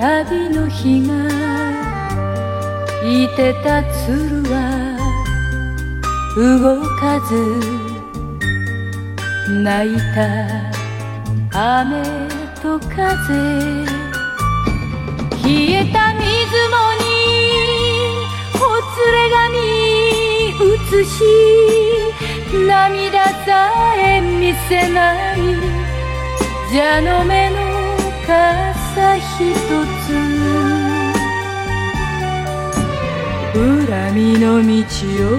旅の日がいてた鶴は動かず泣いた雨と風冷えた水面にほつれ髪映し涙さえ見せない。蛇の目の傘ひとつ。恨みの道を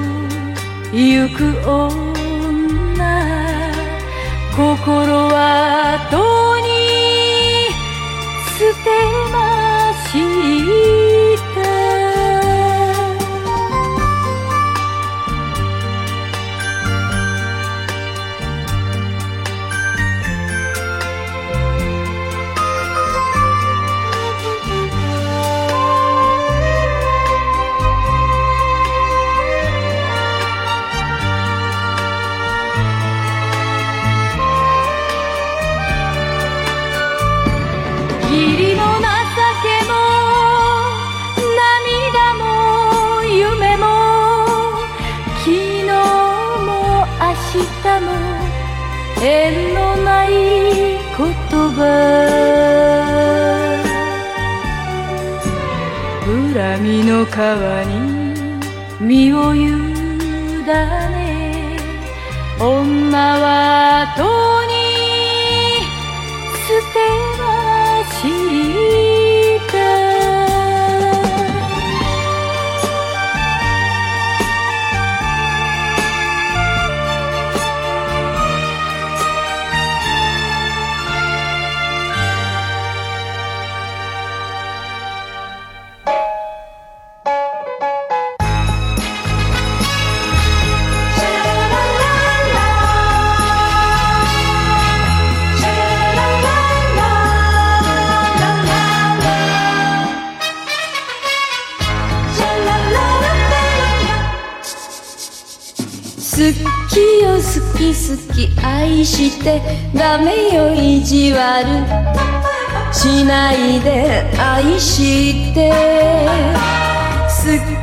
行く女。心はどうに捨てましい。恨みの川に身を委ね女はとしてダメよ意地悪。しないで愛して。好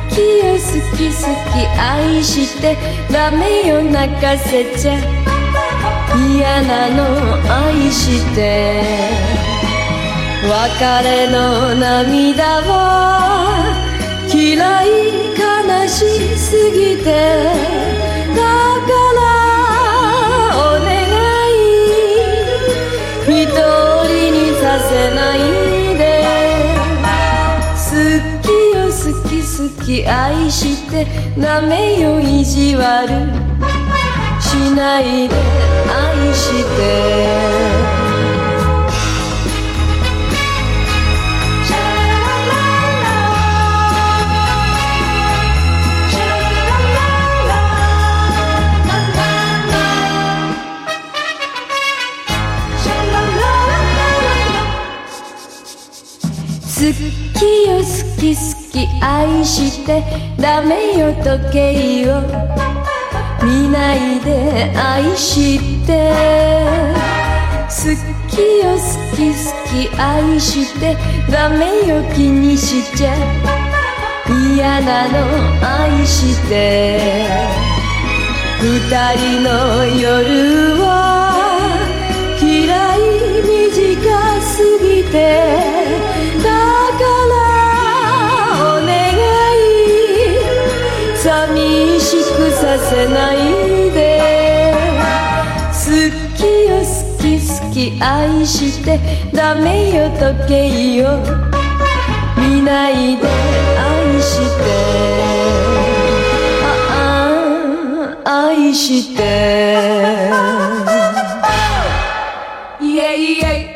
きよ好き好き愛して。ダメよ泣かせちゃ。嫌なの愛して。別れの涙は嫌い悲しすぎて。愛してダメよ意地悪。しないで愛して。好きよ好き好き合してダメよ時計を。見ないで愛して。好きよ好き好き愛して。ダメよ気にしちゃ嫌なの愛して。二人の夜をくさせないで。好きよ好き好き愛してダメよ時計を。見ないで愛して。ああ愛して。イエイエイ。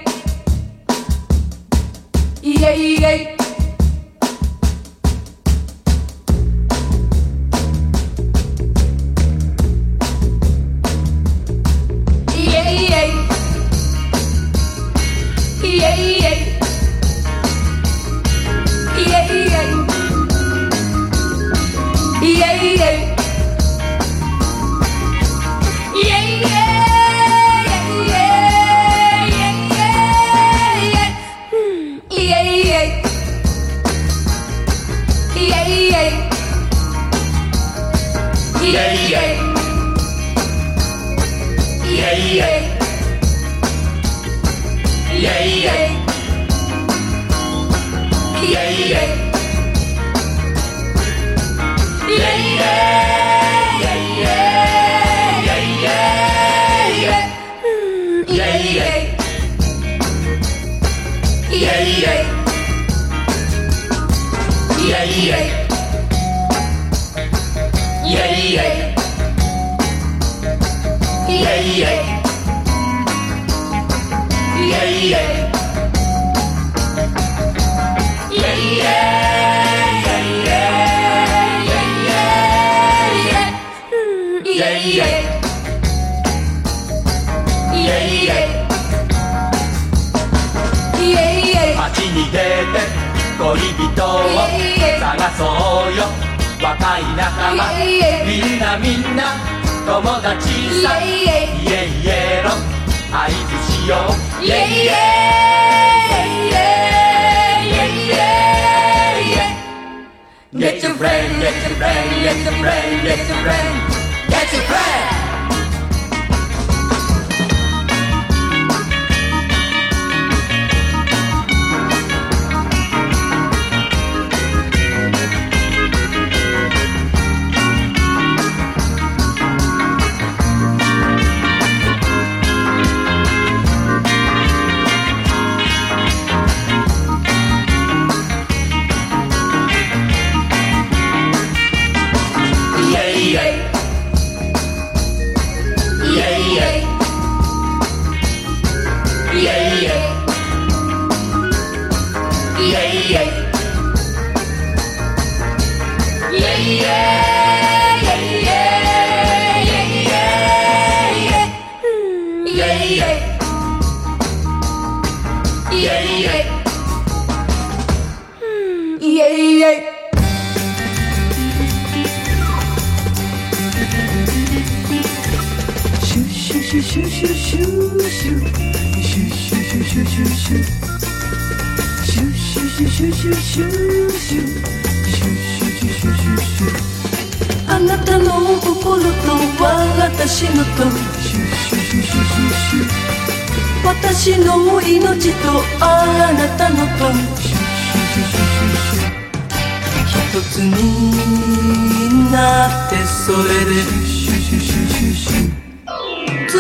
探そうよ若い仲間みんなみんな友達さイエイエロ合図しようイエイエイエイエイエイ Get your friend, get your friend, get your friend, get your friend, get your friend. あなたの心と私のと私の命とあなたのと一つになってそれで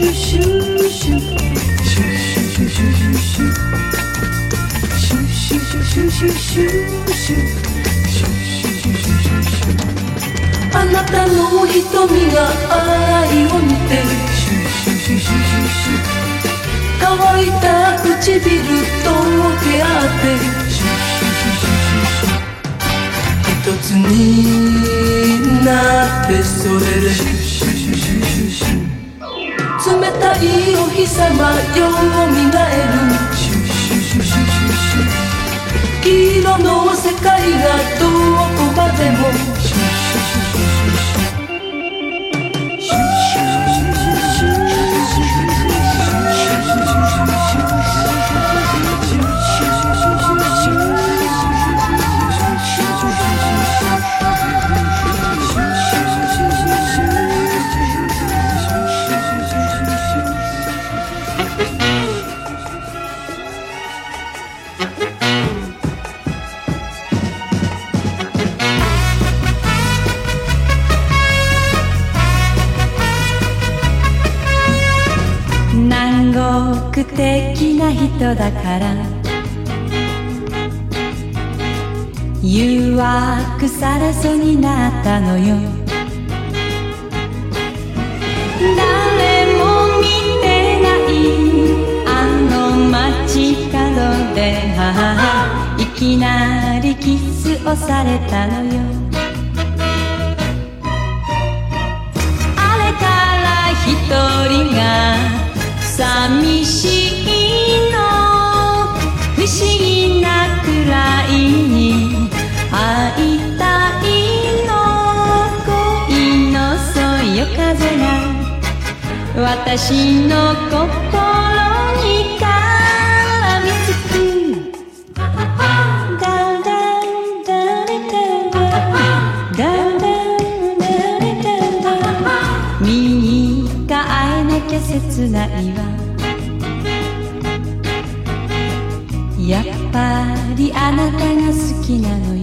シュッシュッシュシュッシュシュッシュ」「シュッシュシュッシュシュッシュあなたの瞳が愛を見て乾いた唇と分け合って一つになってそれで体をひさようみえる。シュシュシュシュシュシュ黄色の世界がどこまでも人だから。誘惑されそうになったのよ。誰も見てないあの街角でいきなりキスをされたのよ。私の心に絡みつくダンダンダレダンダンダダンダダ右か会えなきゃ切ないわやっぱりあなたが好きなのよ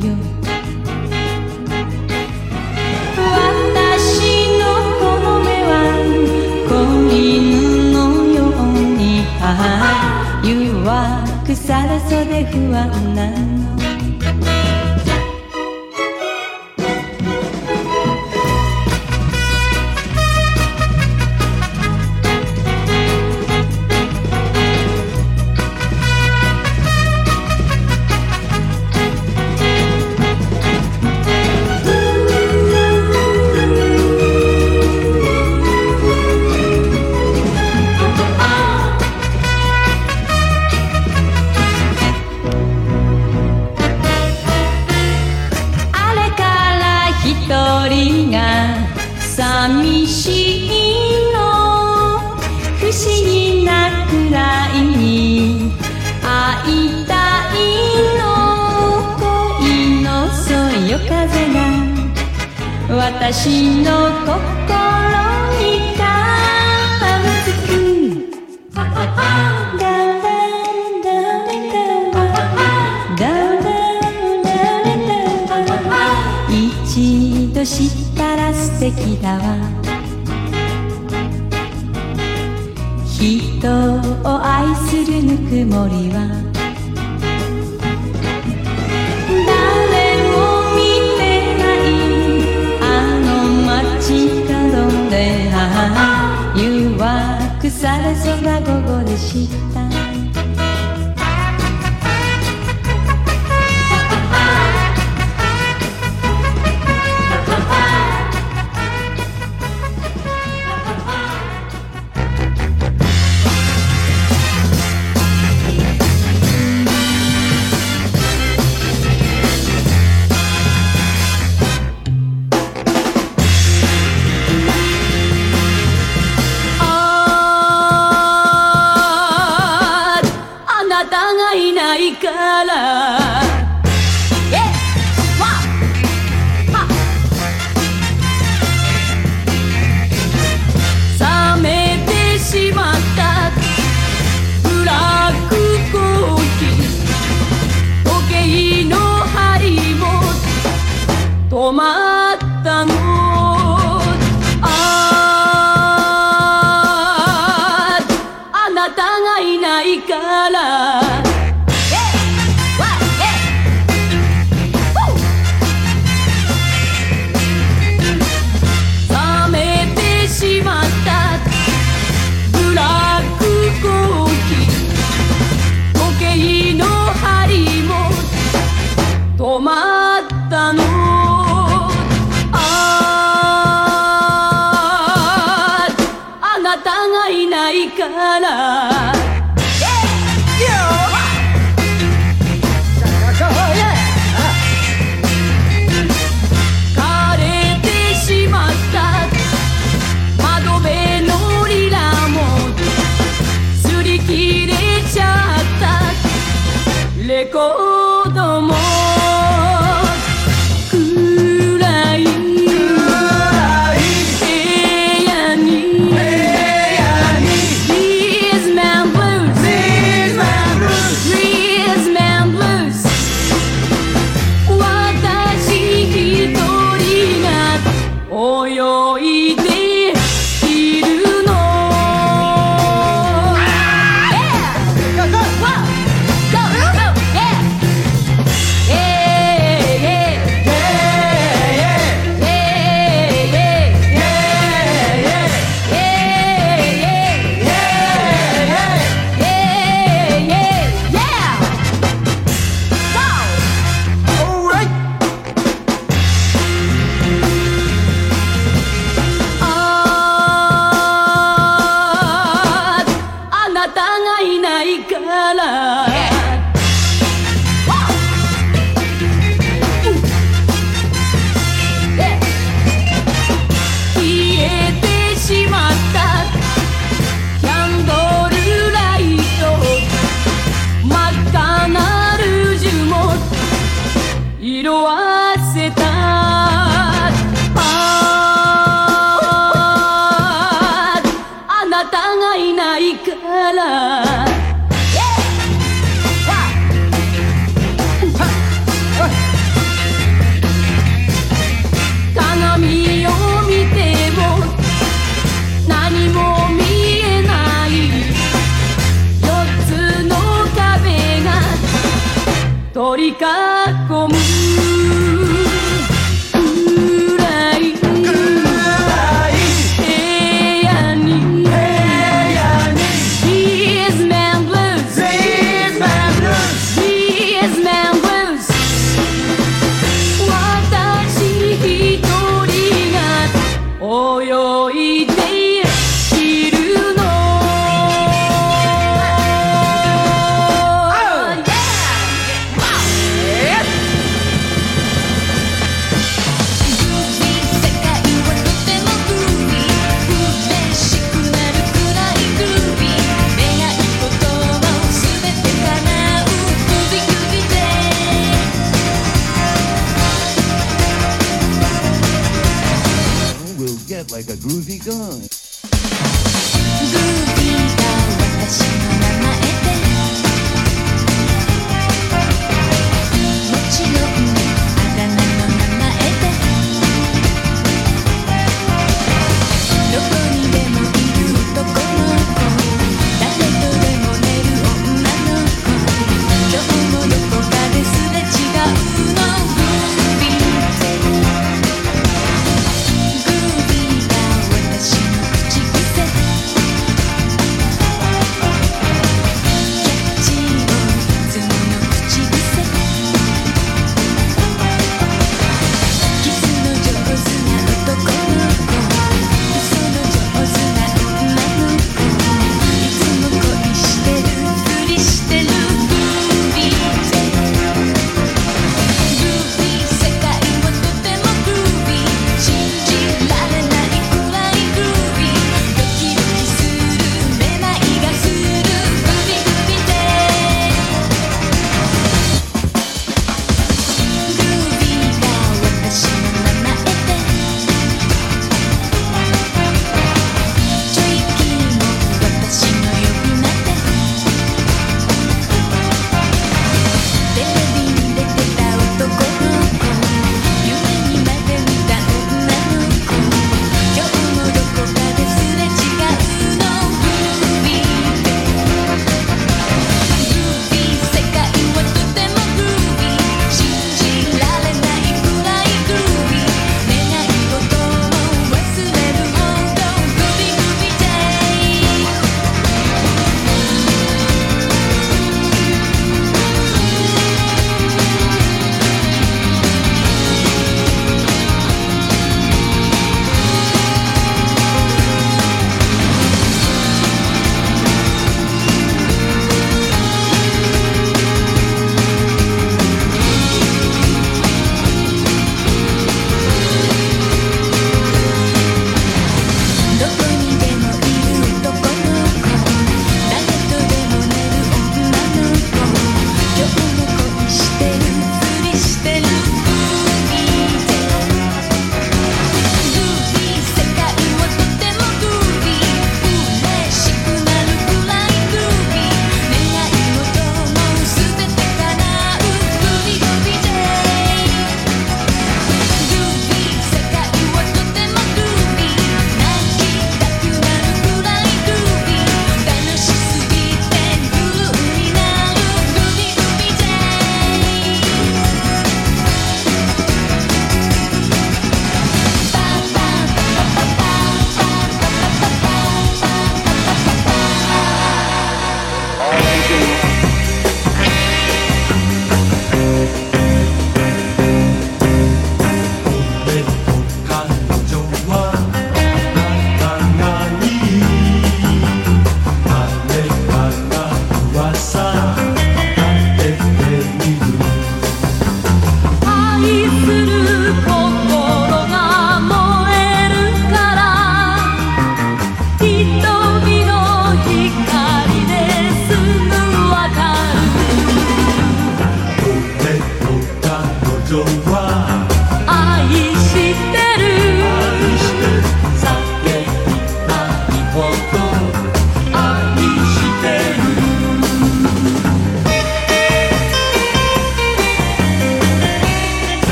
されそで不安なんだ色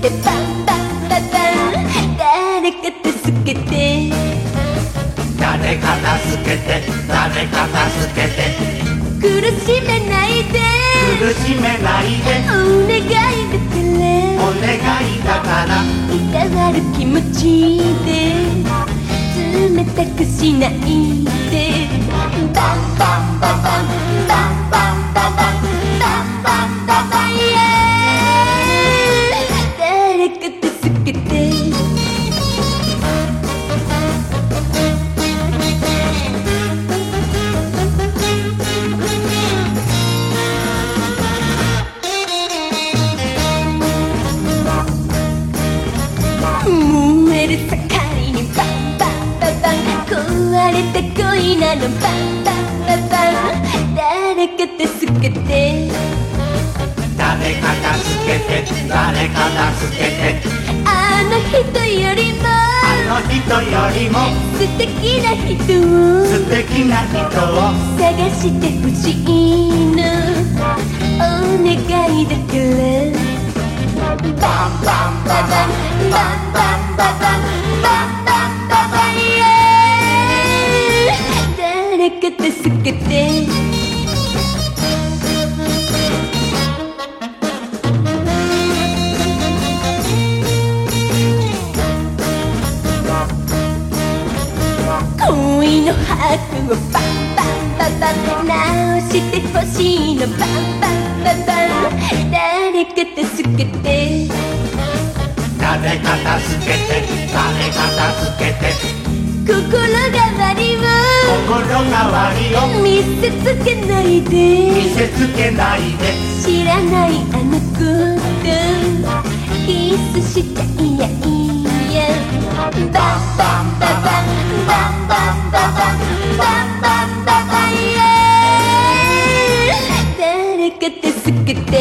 てバンバンバンバン誰か助けて誰か助けて。誰か助けて苦しめないで。苦しめないで。お願いだから。お願いだから。いたわる気持ちで冷たくしないで。バンバンバンバンなのバンバンバンバン誰か助けて誰か助けて誰か助けてあの人よりもあの人よりも素敵な人を素敵な人を探してほしいのお願いだからバンバンバンバンバンバンバンバンバン誰か助けて。恋の拍をバンバンバンバン直してほしいのバンバンバンバン。誰か助けて。誰か助けて誰か助けて。心変わりを心変わりを見せつけないで。見せつけないで。知らないあのことキスしたいやいや。バンバンババンバンバンババンバンバンババンイエー誰か助けて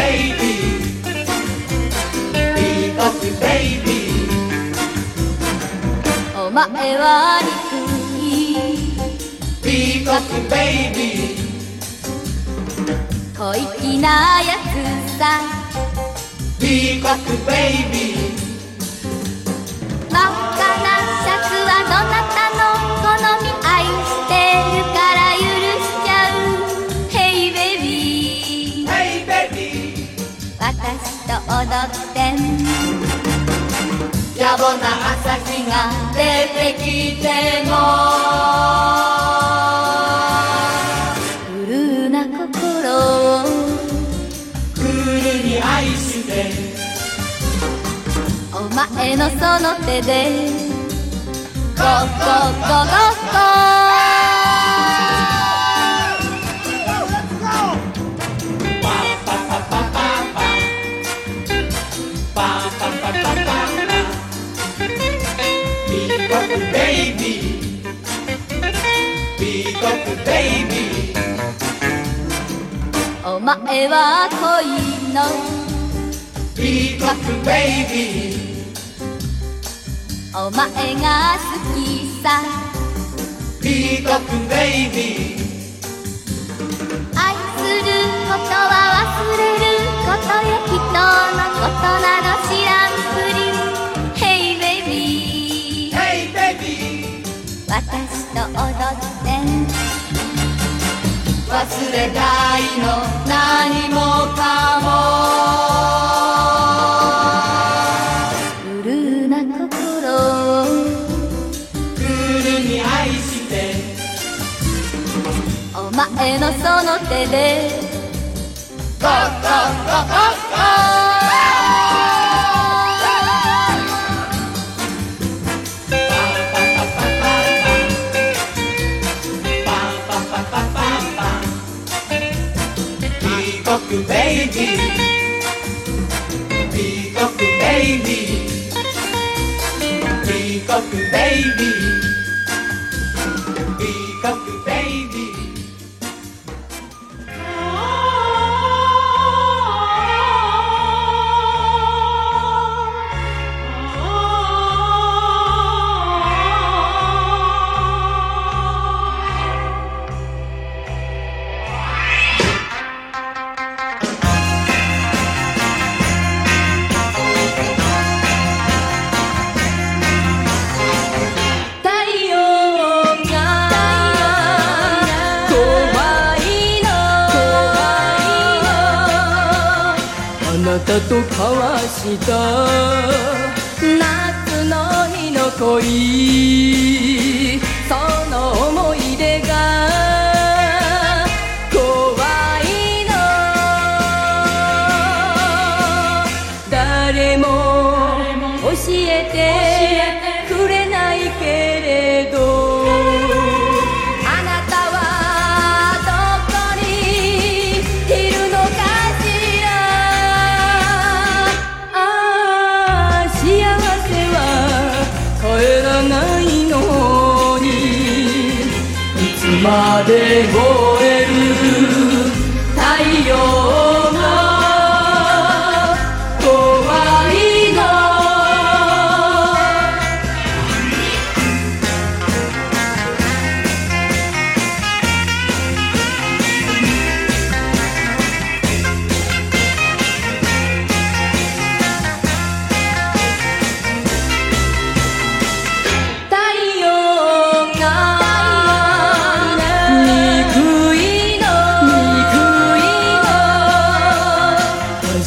baby be up baby お前は憎い be up baby 小粋なやつさ be up baby と踊って野暮な朝日が出てきても。ブルーな心をクールに愛して。お前のその手で。ゴーゴーゴーゴーゴピ baby. おまえは恋の。ピーカックベイビーおまえが好きさ。ピーコックベイビー愛することは忘れることよ。人のことなど知らんふり。私と踊って。ん忘れたいの何もかも。ブルーな心。をクールに愛して。お前のその手で。 Go go go go go your baby. Pick up baby. Pick up baby.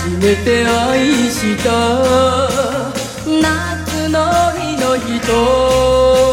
初めて愛した夏の日の人。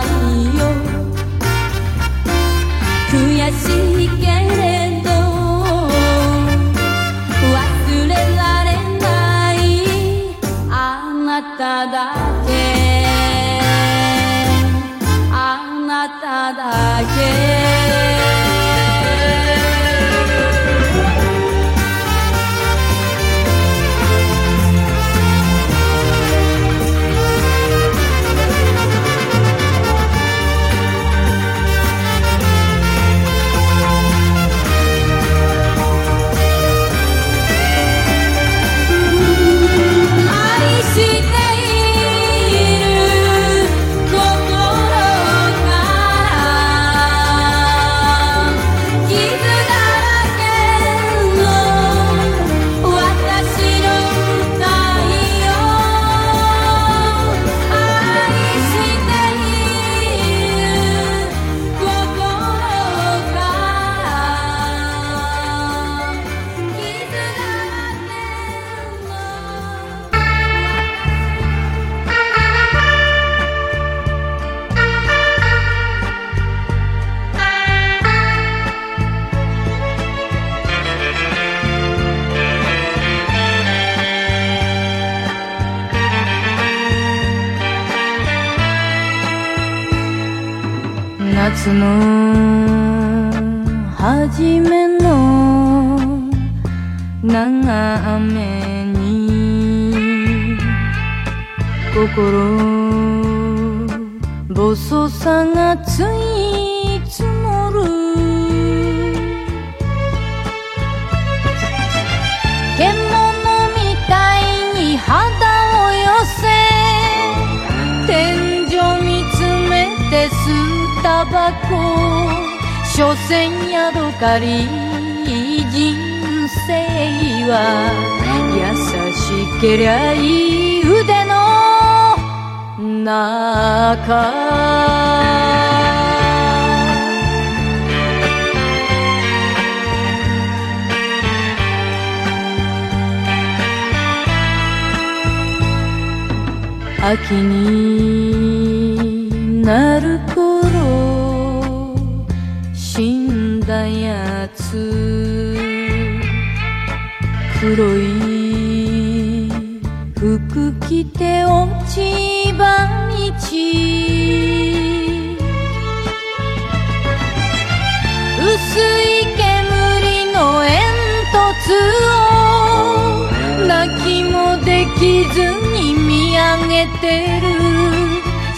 ただけあなただけだやつ。黒い服着て落ち葉道。薄い煙の煙突を。泣きもできずに見上げてる。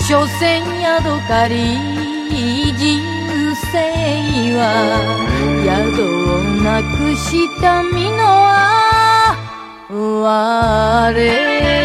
所詮宿かりいじ生は宿をなくした身のはれ。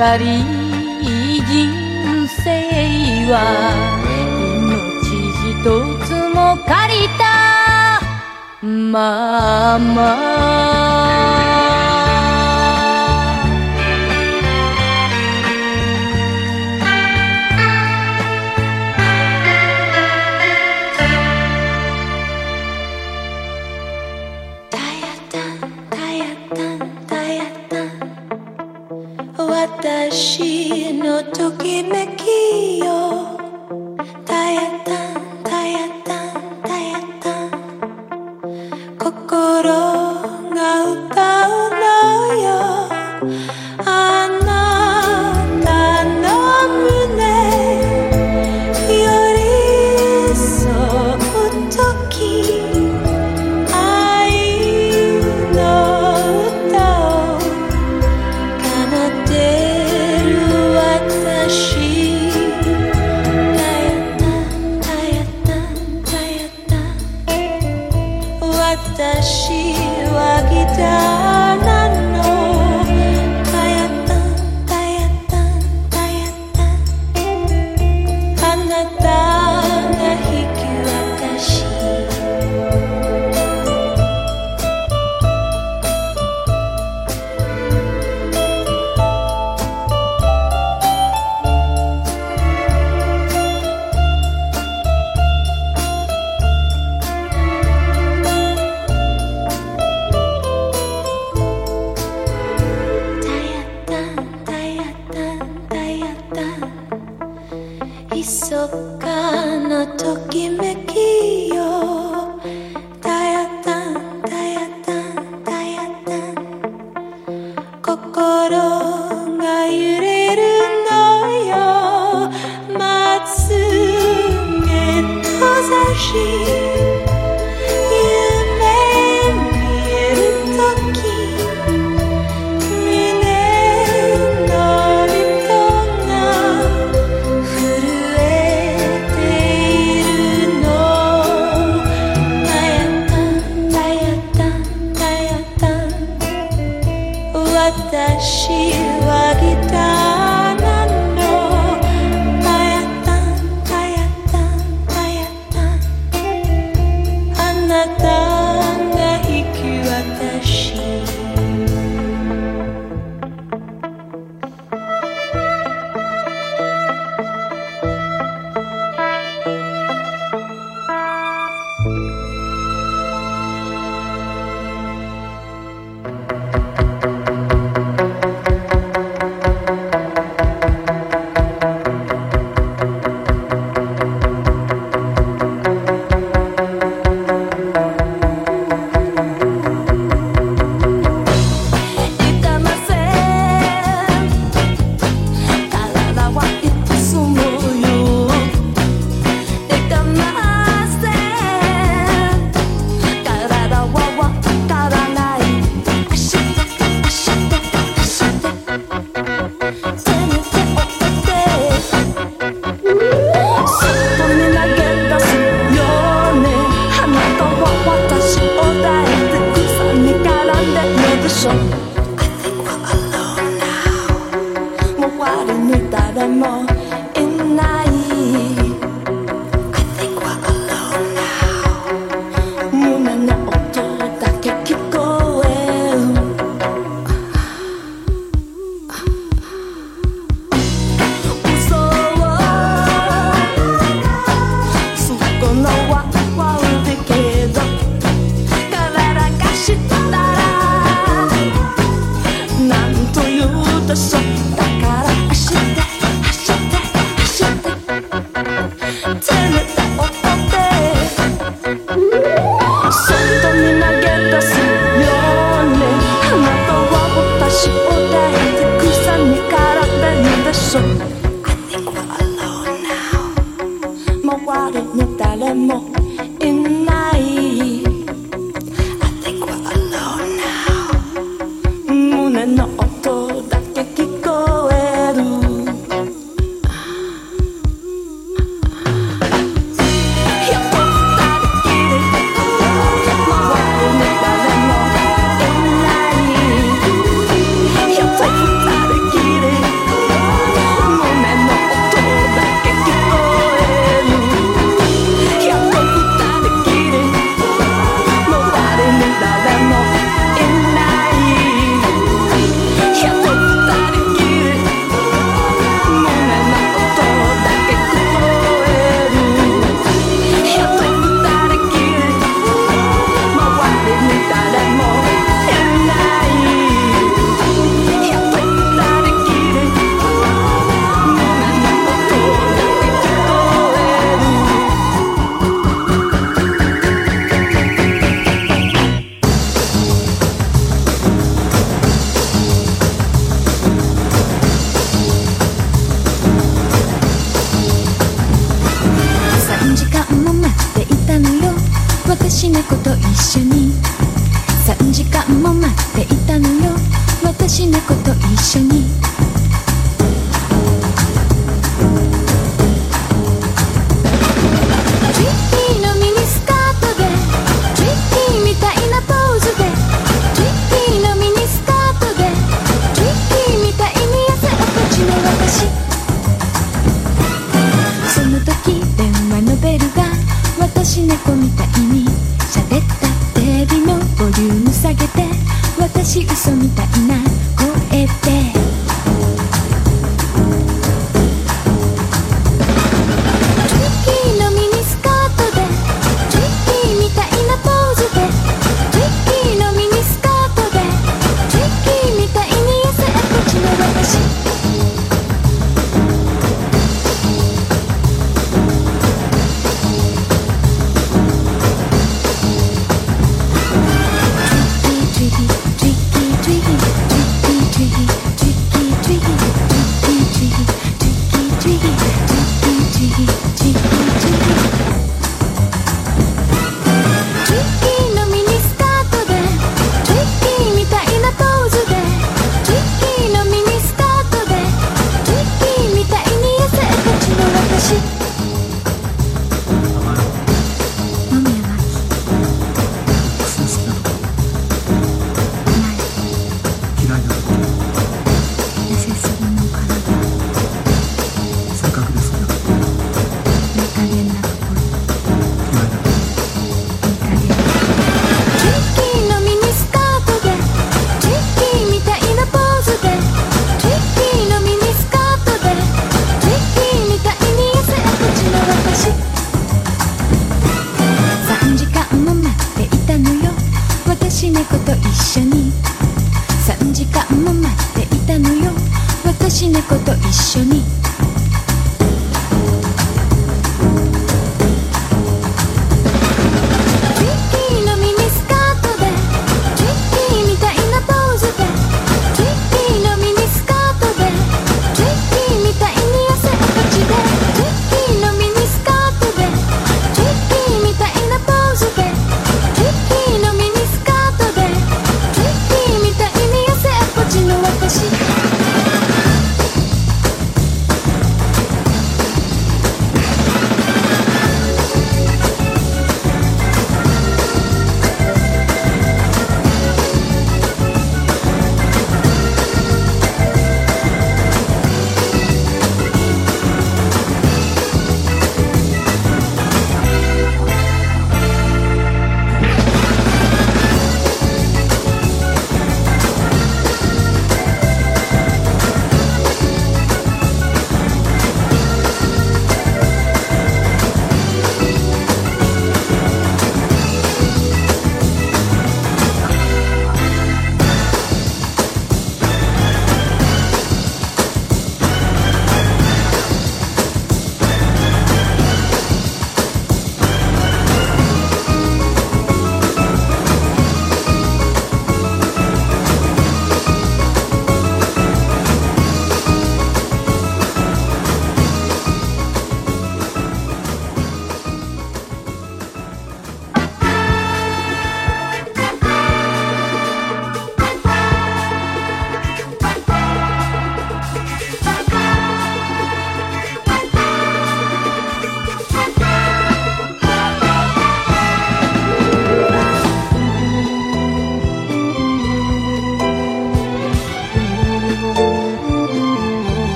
ばり人生は命一つも借りたまま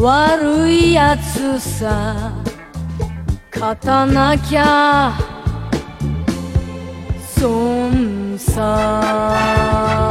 悪いやつさ勝たなきゃ。損さ。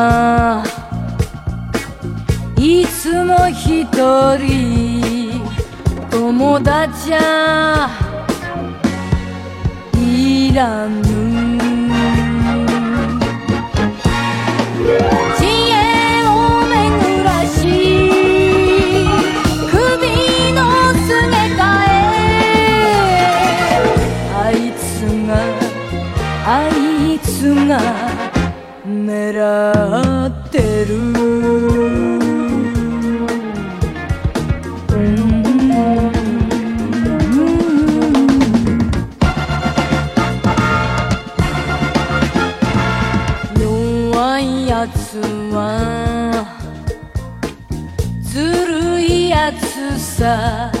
はいつも一人友達はいらぬがってる」「弱いやつはずるいやつさ」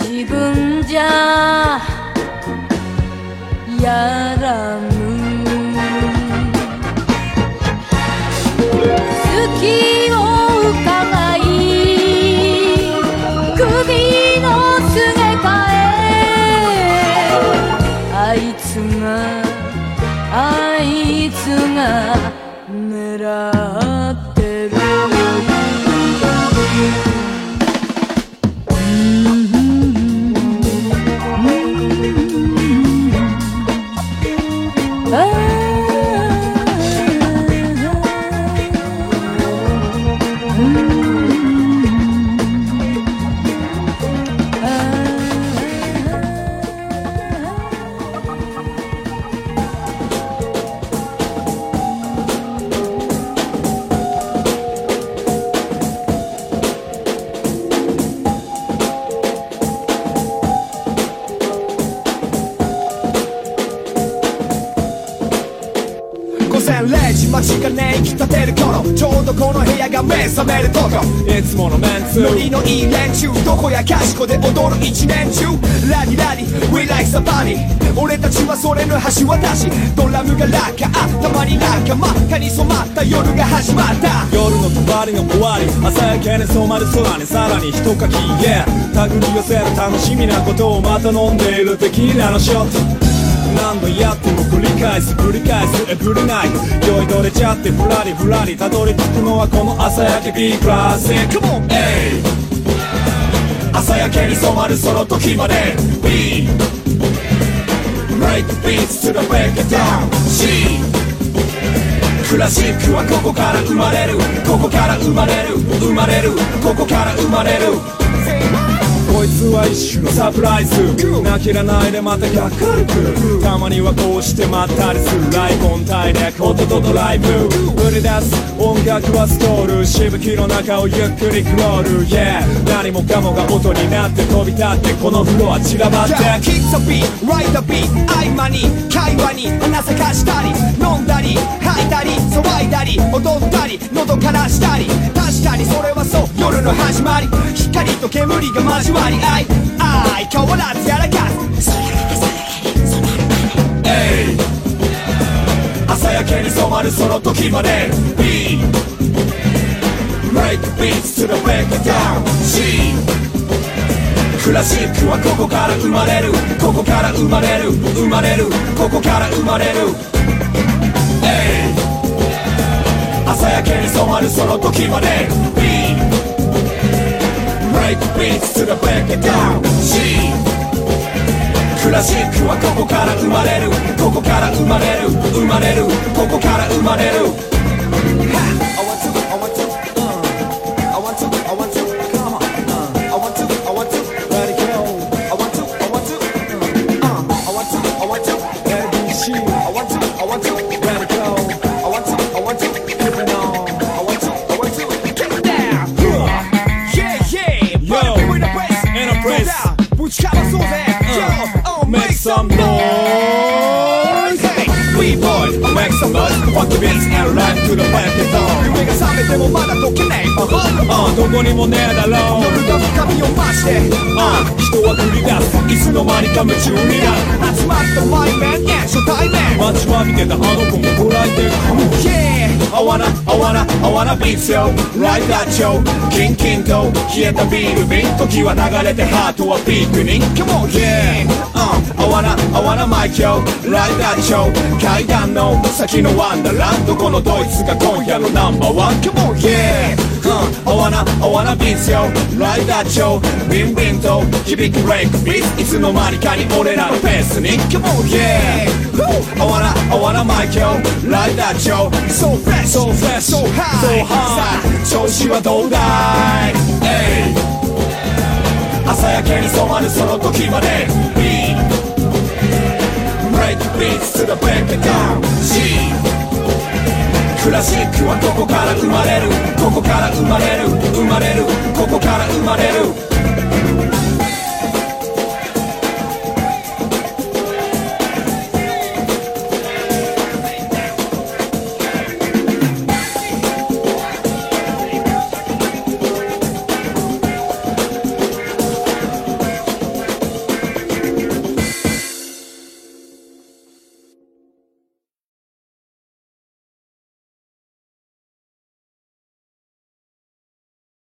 自分じゃやらぬ。好ノリのいい連中どこやかしこで踊る一年中。ラディラディ We like somebody 俺たちはそれの橋渡し。ドラムがラッカーたまに仲間かに染まった夜が始まった。夜の帳りが終わり朝焼けに染まる空にさらに一かき Yeah 手繰り寄せる楽しみなことをまた飲んでいるテキーラのショット。何度やっても繰り返す繰り返す。エブリナイト酔いどれちゃってふらりふらり。たどり着くのはこの朝焼け。B クラス。Come on! 朝焼けに染まるその時まで。B! Break the beats to the break it down. C! クラシックはここから生まれる。ここから生まれる。生まれる。ここから生まれる。こいつは一種のサプライズ。泣きらないでまたがっかりくたまにはこうしてまったりする。ライブオンタイで音とドライブ。売り出す音楽はストール。しぶきの中をゆっくりクロール。Yeah 何もかもが音になって飛び立ってこのフロア散らばって。Kick the beat, ride the beat 合間に会話に花咲かしたり。飲んだり吐いたり騒いだり踊ったり喉からしたり。確かにそれはそう。夜の始まり。光と煙が交わり合い。相変わらずやらかす朝焼けに染まるその時まで。B Break the beats to the break it down C クラシックはここから生まれる。ここから生まれる。生まれるここから生まれる。A 朝焼けに染まるその時まで。B break beats to the break it down. C クラシックはここから生まれる。ここから生まれる。生まれる。ここから生まれる。to the blackest song. 夢が覚めてもまだ解けねえああどこにもねえだろう。夜が深みを増して。ああ人は繰り出す。いつの間にか夢中になる集まったマイメン yeah 初対面待ちわびてたあの子もご来店 Yeah I wanna, I wanna, I wanna beat you Like that yo. キンキンと冷えたビール瓶。時は流れてハートはピークに。Come on Yeah, uh, I wanna, I wanna mic yo. Like that yo. 階段の先のワンダーランド。このドイツが今夜のナンバーワン Come on Yeah, uh, I wanna, I wanna beat yo Like that yo ビンビンと響くブレイクビートいつの間にかに俺らのペースに Come on Yeah, I wanna, I wanna mic yo Like that yo So fresh So fresh, So high so high さあ調子はどうだい Hey 朝焼けに染まるその時まで B Break beats to the break it down G クラシックはここから生まれる。ここから生まれる。生まれる。ここから生まれる。